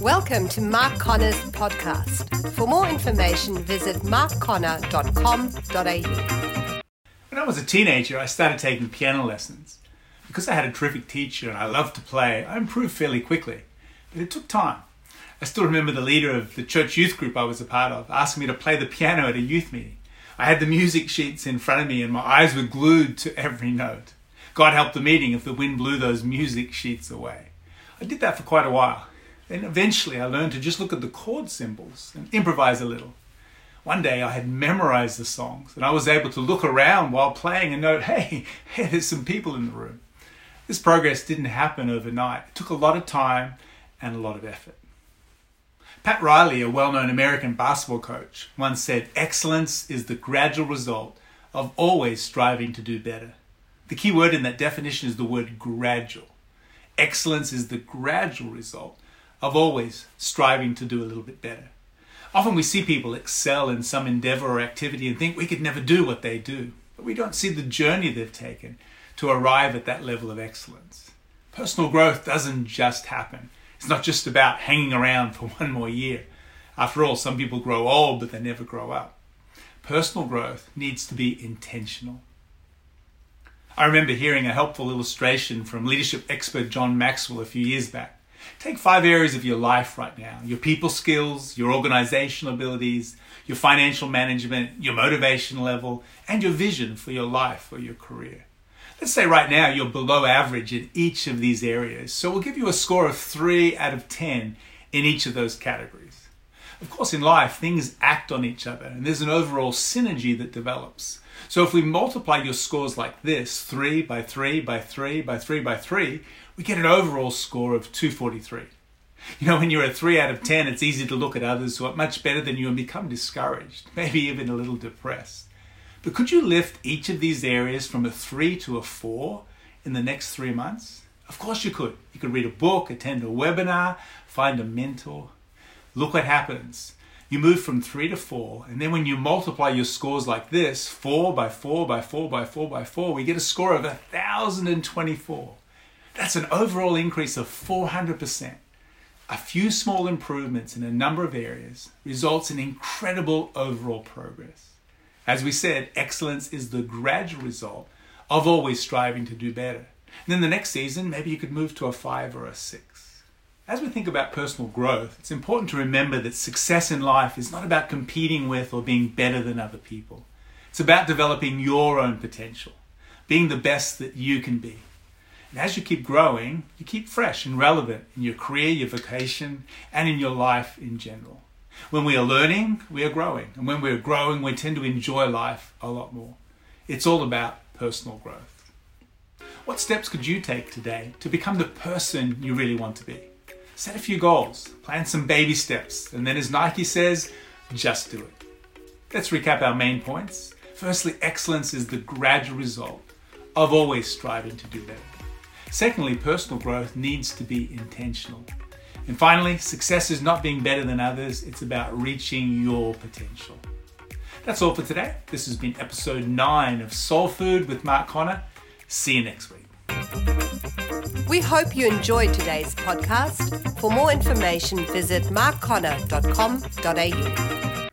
Welcome to Mark Conner's podcast. For more information, visit markconner.com.au. When I was a teenager, I started taking piano lessons. Because I had a terrific teacher and I loved to play, I improved fairly quickly. But it took time. I still remember the leader of the church youth group I was a part of asking me to play the piano at a youth meeting. I had the music sheets in front of me and my eyes were glued to every note. God help the meeting if the wind blew those music sheets away. I did that for quite a while. Then eventually I learned to just look at the chord symbols and improvise a little. One day I had memorized the songs and I was able to look around while playing and note, hey, hey, there's some people in the room. This progress didn't happen overnight. It took a lot of time and a lot of effort. Pat Riley, a well known American basketball coach, once said, Excellence is the gradual result of always striving to do better. The key word in that definition is the word gradual. Excellence is the gradual result of always striving to do a little bit better. Often we see people excel in some endeavor or activity and think we could never do what they do, but we don't see the journey they've taken to arrive at that level of excellence. Personal growth doesn't just happen. It's not just about hanging around for one more year. After all, some people grow old, but they never grow up. Personal growth needs to be intentional. I remember hearing a helpful illustration from leadership expert John Maxwell a few years back. Take five areas of your life right now your people skills, your organizational abilities, your financial management, your motivation level, and your vision for your life or your career. Let's say right now you're below average in each of these areas, so we'll give you a score of 3 out of 10 in each of those categories. Of course, in life, things act on each other, and there's an overall synergy that develops. So if we multiply your scores like this, 3 by 3 by 3 by 3 by 3, we get an overall score of 243. You know, when you're a 3 out of 10, it's easy to look at others who are much better than you and become discouraged, maybe even a little depressed. But could you lift each of these areas from a 3 to a 4 in the next three months? Of course you could. You could read a book, attend a webinar, find a mentor. Look what happens you move from three to four, and then when you multiply your scores like this, four by four by four by four by four, we get a score of 1,024. That's an overall increase of 400%. A few small improvements in a number of areas results in incredible overall progress. As we said, excellence is the gradual result of always striving to do better. And then the next season, maybe you could move to a five or a six. As we think about personal growth, it's important to remember that success in life is not about competing with or being better than other people. It's about developing your own potential, being the best that you can be. And as you keep growing, you keep fresh and relevant in your career, your vocation, and in your life in general. When we are learning, we are growing. And when we're growing, we tend to enjoy life a lot more. It's all about personal growth. What steps could you take today to become the person you really want to be? Set a few goals, plan some baby steps, and then, as Nike says, just do it. Let's recap our main points. Firstly, excellence is the gradual result of always striving to do better. Secondly, personal growth needs to be intentional. And finally, success is not being better than others, it's about reaching your potential. That's all for today. This has been episode 9 of Soul Food with Mark Conner. See you next week. We hope you enjoyed today's podcast. For more information, visit markconner.com.au.